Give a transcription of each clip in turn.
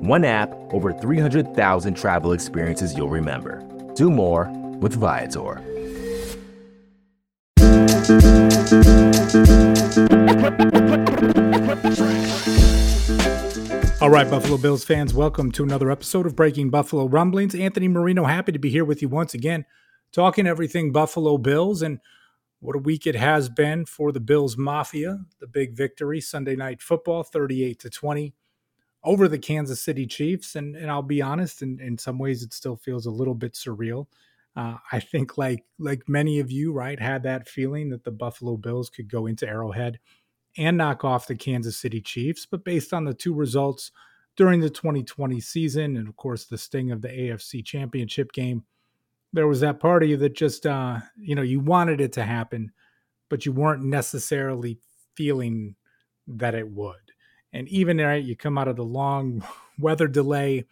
One app, over 300,000 travel experiences you'll remember. Do more with Viator. All right, Buffalo Bills fans, welcome to another episode of Breaking Buffalo Rumblings. Anthony Marino, happy to be here with you once again, talking everything Buffalo Bills and what a week it has been for the Bills Mafia. The big victory Sunday night football, 38 to 20 over the Kansas City Chiefs. And, and I'll be honest, in, in some ways, it still feels a little bit surreal. Uh, I think, like like many of you, right, had that feeling that the Buffalo Bills could go into Arrowhead and knock off the Kansas City Chiefs. But based on the two results during the 2020 season, and of course the sting of the AFC Championship game, there was that party that just, uh, you know, you wanted it to happen, but you weren't necessarily feeling that it would. And even right, you come out of the long weather delay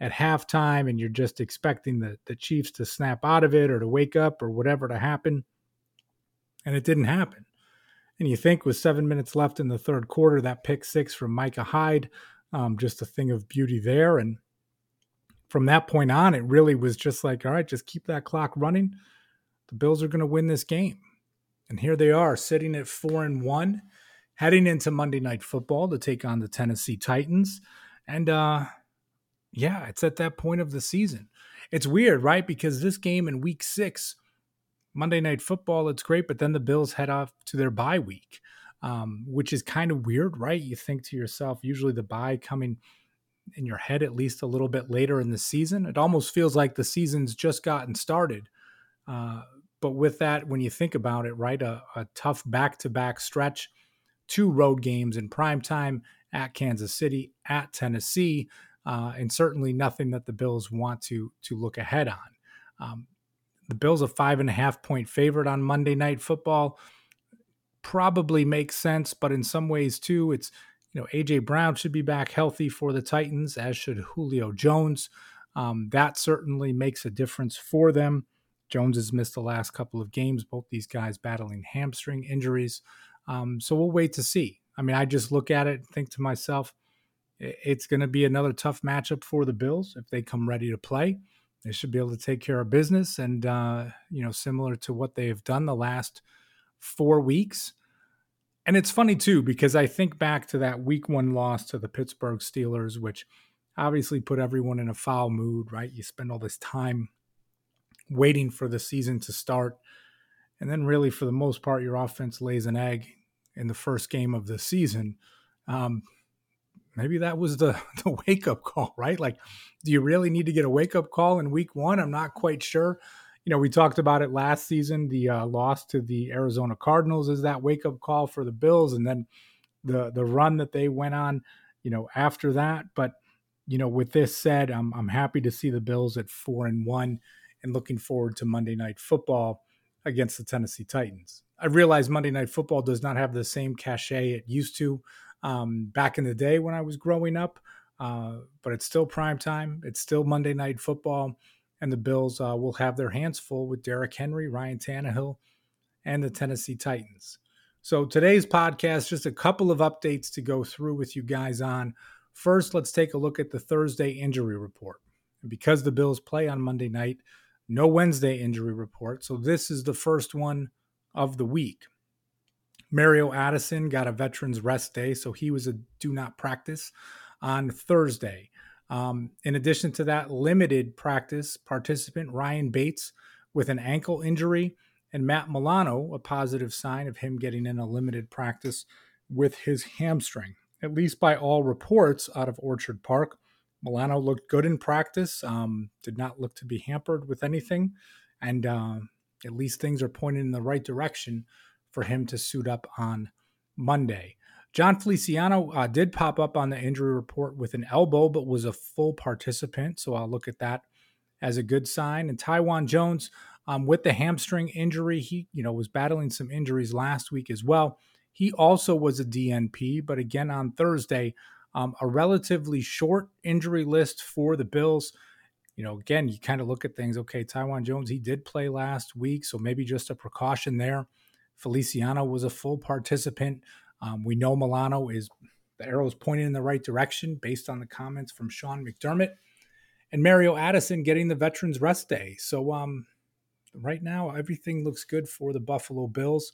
at halftime and you're just expecting the, the Chiefs to snap out of it or to wake up or whatever to happen. And it didn't happen. And you think with seven minutes left in the third quarter, that pick six from Micah Hyde, um, just a thing of beauty there. And from that point on, it really was just like, all right, just keep that clock running. The Bills are going to win this game. And here they are sitting at four and one heading into Monday Night Football to take on the Tennessee Titans. And uh, yeah, it's at that point of the season. It's weird, right? Because this game in week six, Monday Night Football, it's great, but then the Bills head off to their bye week, um, which is kind of weird, right? You think to yourself, usually the bye coming in your head at least a little bit later in the season. It almost feels like the season's just gotten started. Uh, but with that, when you think about it, right, a, a tough back to back stretch two road games in prime time at Kansas City, at Tennessee, uh, and certainly nothing that the Bills want to to look ahead on. Um, the Bills a five and a half point favorite on Monday Night Football probably makes sense, but in some ways too, it's you know AJ Brown should be back healthy for the Titans, as should Julio Jones. Um, that certainly makes a difference for them. Jones has missed the last couple of games, both these guys battling hamstring injuries. Um, so we'll wait to see. I mean, I just look at it and think to myself, it's going to be another tough matchup for the Bills if they come ready to play. They should be able to take care of business, and uh, you know, similar to what they have done the last four weeks. And it's funny too because I think back to that Week One loss to the Pittsburgh Steelers, which obviously put everyone in a foul mood. Right? You spend all this time waiting for the season to start. And then, really, for the most part, your offense lays an egg in the first game of the season. Um, maybe that was the, the wake up call, right? Like, do you really need to get a wake up call in week one? I'm not quite sure. You know, we talked about it last season. The uh, loss to the Arizona Cardinals is that wake up call for the Bills, and then the the run that they went on, you know, after that. But you know, with this said, I'm I'm happy to see the Bills at four and one, and looking forward to Monday Night Football against the Tennessee Titans. I realize Monday Night Football does not have the same cachet it used to um, back in the day when I was growing up, uh, but it's still prime time. It's still Monday Night Football, and the Bills uh, will have their hands full with Derrick Henry, Ryan Tannehill, and the Tennessee Titans. So today's podcast, just a couple of updates to go through with you guys on. First, let's take a look at the Thursday injury report. Because the Bills play on Monday night, no Wednesday injury report. So this is the first one of the week. Mario Addison got a veterans rest day, so he was a do not practice on Thursday. Um, in addition to that, limited practice participant Ryan Bates with an ankle injury, and Matt Milano, a positive sign of him getting in a limited practice with his hamstring. At least by all reports out of Orchard Park, Milano looked good in practice, um, did not look to be hampered with anything, and uh, at least things are pointing in the right direction for him to suit up on Monday. Jon Feliciano uh, did pop up on the injury report with an elbow, but was a full participant. So I'll look at that as a good sign. And Taiwan Jones, um, with the hamstring injury, he you know was battling some injuries last week as well. He also was a DNP, but again on Thursday, um, a relatively short injury list for the Bills. You know, again, you kind of look at things. Okay, Taiwan Jones, he did play last week, so maybe just a precaution there. Feliciano was a full participant. Um, we know Milano is the arrow is pointing in the right direction based on the comments from Sean McDermott and Mario Addison getting the Veterans Rest Day. So, um, right now, everything looks good for the Buffalo Bills,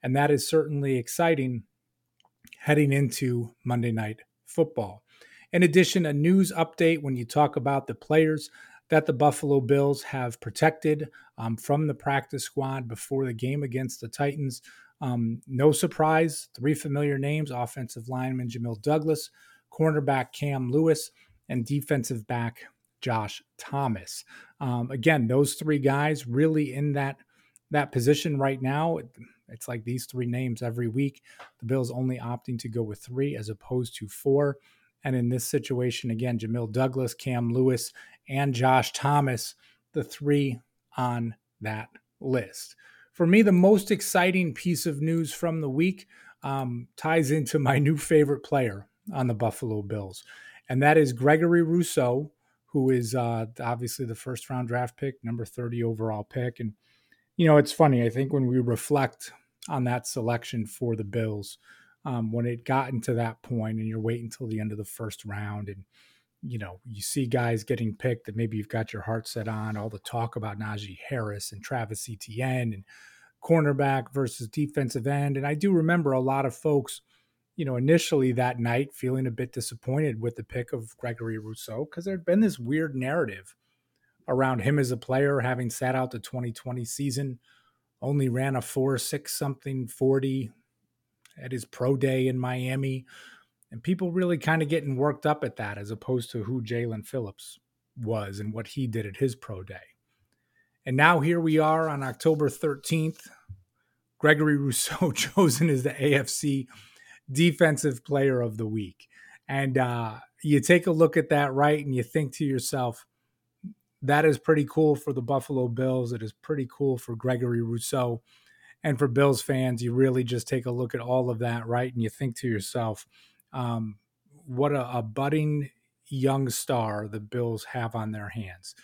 and that is certainly exciting heading into Monday Night Football. In addition, a news update when you talk about the players that the Buffalo Bills have protected um, from the practice squad before the game against the Titans. Um, no surprise, three familiar names offensive lineman Jamil Douglas, cornerback Cam Lewis, and defensive back Josh Thomas. Um, again, those three guys really in that that position right now. It's like these three names every week. The Bills only opting to go with three as opposed to four. And in this situation, again, Jamil Douglas, Cam Lewis, and Josh Thomas, the three on that list. For me, the most exciting piece of news from the week um, ties into my new favorite player on the Buffalo Bills, and that is Gregory Rousseau, who is uh, obviously the first round draft pick, number 30 overall pick. And, you know, it's funny. I think when we reflect on that selection for the Bills, um, when it got into that point and you're waiting until the end of the first round and, you know, you see guys getting picked that maybe you've got your heart set on, all the talk about Najee Harris and Travis Etienne and cornerback versus defensive end. And I do remember a lot of folks – you know, initially that night feeling a bit disappointed with the pick of Gregory Rousseau because there had been this weird narrative around him as a player, having sat out the 2020 season, only ran a four six something 40 at his pro day in Miami. And people really kind of getting worked up at that as opposed to who Jaelan Phillips was and what he did at his pro day. And now here we are on October 13th. Gregory Rousseau chosen as the AFC defensive player of the week. And uh, you take a look at that, right? And you think to yourself, that is pretty cool for the Buffalo Bills. It is pretty cool for Gregory Rousseau. And for Bills fans, you really just take a look at all of that, right? And you think to yourself, um, what a, a budding young star the Bills have on their hands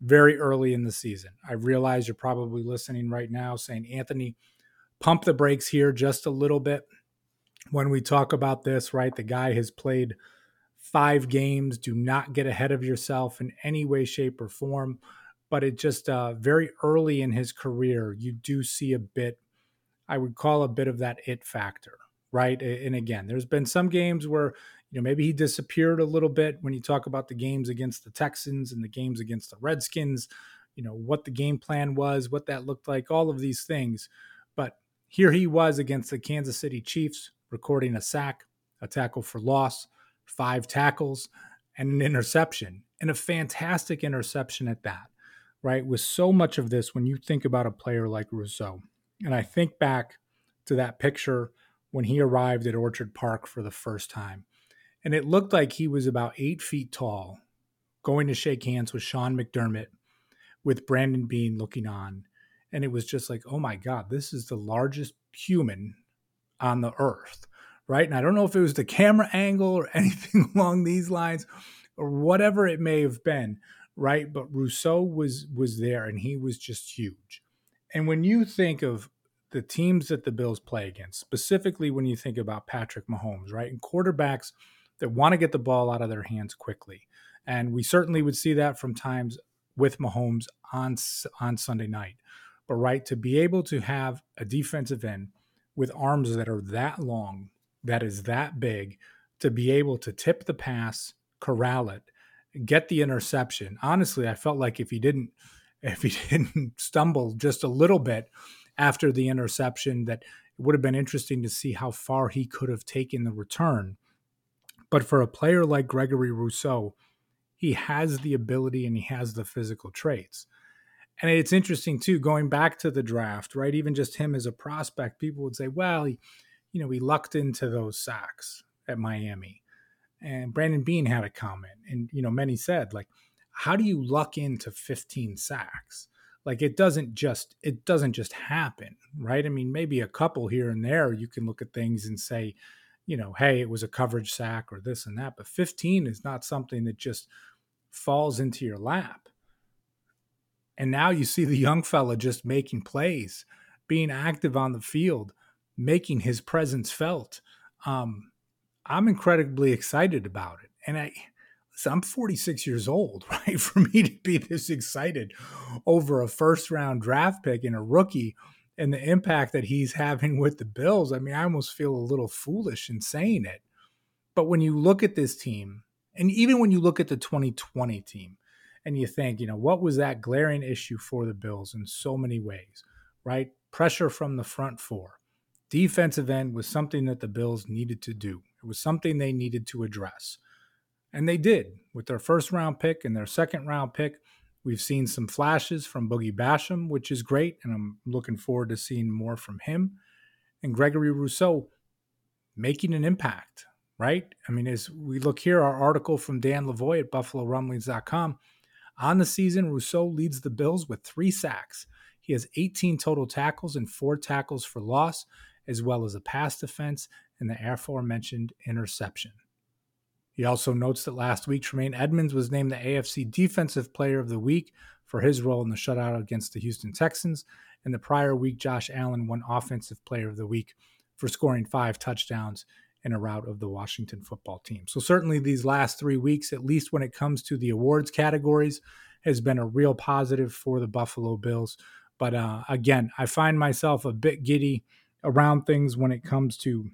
very early in the season. I realize you're probably listening right now saying, Anthony, pump the brakes here just a little bit when we talk about this, right? The guy has played five games. Do not get ahead of yourself in any way, shape, or form. But it just uh, very early in his career, you do see a bit, I would call a bit of that it factor, right? And again, there's been some games where, you know, maybe he disappeared a little bit when you talk about the games against the Texans and the games against the Redskins, you know, what the game plan was, what that looked like, all of these things. But here he was against the Kansas City Chiefs, recording a sack, a tackle for loss, five tackles, and an interception, and a fantastic interception at that, right? With so much of this, when you think about a player like Rousseau, and I think back to that picture when he arrived at Orchard Park for the first time, and it looked like he was about eight feet tall, going to shake hands with Sean McDermott, with Brandon Beane looking on. And it was just like, oh my God, this is the largest human on the earth, right? And I don't know if it was the camera angle or anything along these lines or whatever it may have been, right? But Rousseau was was there and he was just huge. And when you think of the teams that the Bills play against, specifically when you think about Patrick Mahomes, right? And quarterbacks that want to get the ball out of their hands quickly. And we certainly would see that from times with Mahomes on on Sunday night. But right to be able to have a defensive end with arms that are that long, that is that big, to be able to tip the pass, corral it, get the interception. Honestly, I felt like if he didn't if he didn't stumble just a little bit after the interception that it would have been interesting to see how far he could have taken the return. But for a player like Gregory Rousseau, he has the ability and he has the physical traits. And it's interesting too, going back to the draft, right? Even just him as a prospect, people would say, well, he, you know, we lucked into those sacks at Miami. And Brandon Beane had a comment, and you know, many said, like, how do you luck into 15 sacks? Like it doesn't just it doesn't just happen, right? I mean, maybe a couple here and there you can look at things and say, you know, hey, it was a coverage sack or this and that, but 15 is not something that just falls into your lap. And now you see the young fella just making plays, being active on the field, making his presence felt. Um, I'm incredibly excited about it. And I, listen, I'm 46 years old, right? For me to be this excited over a first round draft pick and a rookie and the impact that he's having with the Bills, I mean, I almost feel a little foolish in saying it. But when you look at this team, and even when you look at the 2020 team, and you think, you know, what was that glaring issue for the Bills in so many ways, right? Pressure from the front four. Defensive end was something that the Bills needed to do. It was something they needed to address. And they did with their first round pick and their second round pick. We've seen some flashes from Boogie Basham, which is great. And I'm looking forward to seeing more from him. And Gregory Rousseau making an impact, right? I mean, as we look here, our article from Dan Lavoie at BuffaloRumblings.com on the season, Rousseau leads the Bills with three sacks. He has 18 total tackles and four tackles for loss, as well as a pass defense and the aforementioned interception. He also notes that last week, Tremaine Edmunds was named the AFC Defensive Player of the Week for his role in the shutout against the Houston Texans. And the prior week, Josh Allen won Offensive Player of the Week for scoring five touchdowns in a rout of the Washington football team. So, certainly, these last three weeks, at least when it comes to the awards categories, has been a real positive for the Buffalo Bills. But uh, again, I find myself a bit giddy around things when it comes to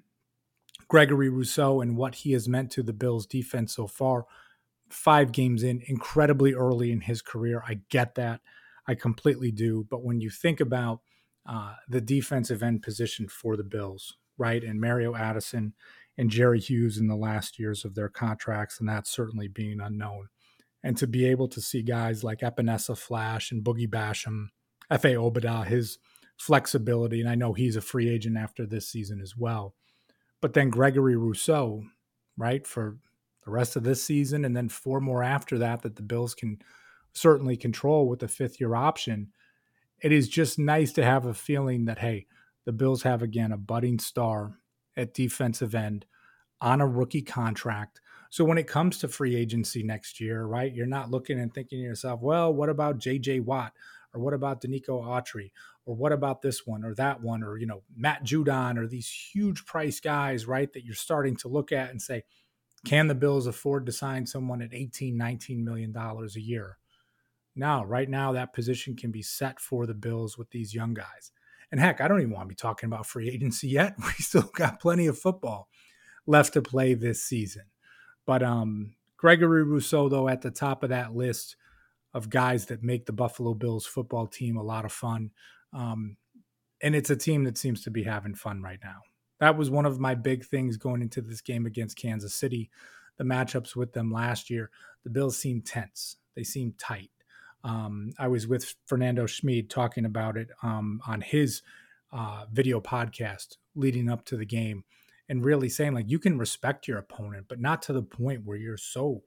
Gregory Rousseau and what he has meant to the Bills defense so far. Five games in, incredibly early in his career. I get that. I completely do. But when you think about uh, the defensive end position for the Bills, right, and Mario Addison and Jerry Hughes in the last years of their contracts, and that's certainly being unknown. And to be able to see guys like Epenesa Flash and Boogie Basham, Efe Obada, his flexibility, and I know he's a free agent after this season as well but then Gregory Rousseau, right, for the rest of this season, and then four more after that that the Bills can certainly control with the fifth year option. It is just nice to have a feeling that, hey, the Bills have again a budding star at defensive end on a rookie contract. So when it comes to free agency next year, right, you're not looking and thinking to yourself, well, what about JJ Watt? Or what about Denico Autry? Or what about this one or that one? Or, you know, Matt Judon or these huge price guys, right? That you're starting to look at and say, can the Bills afford to sign someone at 18, 19 million dollars a year? Now, right now, that position can be set for the Bills with these young guys. And heck, I don't even want to be talking about free agency yet. We still got plenty of football left to play this season. But um, Gregory Rousseau, though, at the top of that list of guys that make the Buffalo Bills football team a lot of fun. Um, and it's a team that seems to be having fun right now. That was one of my big things going into this game against Kansas City. The matchups with them last year, the Bills seemed tense. They seemed tight. Um, I was with Fernando Schmid talking about it um, on his uh, video podcast leading up to the game and really saying, like, you can respect your opponent, but not to the point where you're so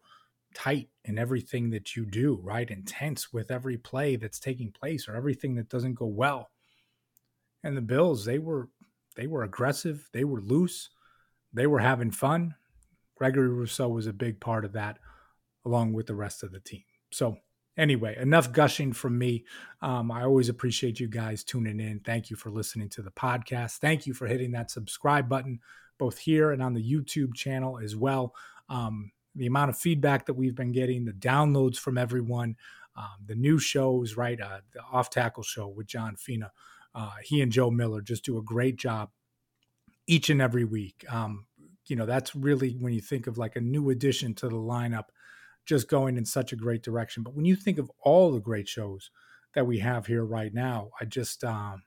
tight in everything that you do, right? Intense with every play that's taking place or everything that doesn't go well. And the Bills, they were they were aggressive, they were loose, they were having fun. Gregory Rousseau was a big part of that along with the rest of the team. So anyway, enough gushing from me. Um, I always appreciate you guys tuning in. Thank you for listening to the podcast. Thank you for hitting that subscribe button, both here and on the YouTube channel as well. Um, the amount of feedback that we've been getting, the downloads from everyone, um, the new shows, right? Uh, the off tackle show with John Fina. Uh, he and Joe Miller just do a great job each and every week. Um, you know, that's really when you think of like a new addition to the lineup, just going in such a great direction. But when you think of all the great shows that we have here right now, I just, um,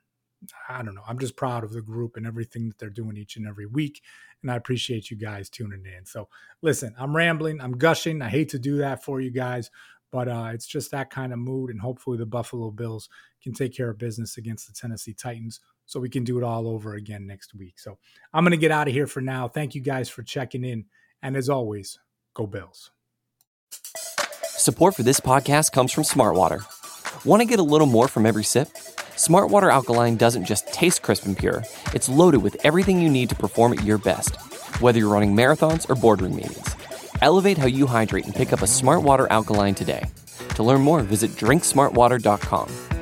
I don't know. I'm just proud of the group and everything that they're doing each and every week. And I appreciate you guys tuning in. So, listen, I'm rambling, I'm gushing. I hate to do that for you guys, but uh, it's just that kind of mood. And hopefully, the Buffalo Bills can take care of business against the Tennessee Titans so we can do it all over again next week. So I'm going to get out of here for now. Thank you guys for checking in. And as always, go Bills. Support for this podcast comes from Smartwater. Want to get a little more from every sip? Smartwater Alkaline doesn't just taste crisp and pure, it's loaded with everything you need to perform at your best, whether you're running marathons or boardroom meetings. Elevate how you hydrate and pick up a Smartwater Alkaline today. To learn more, visit drinksmartwater.com.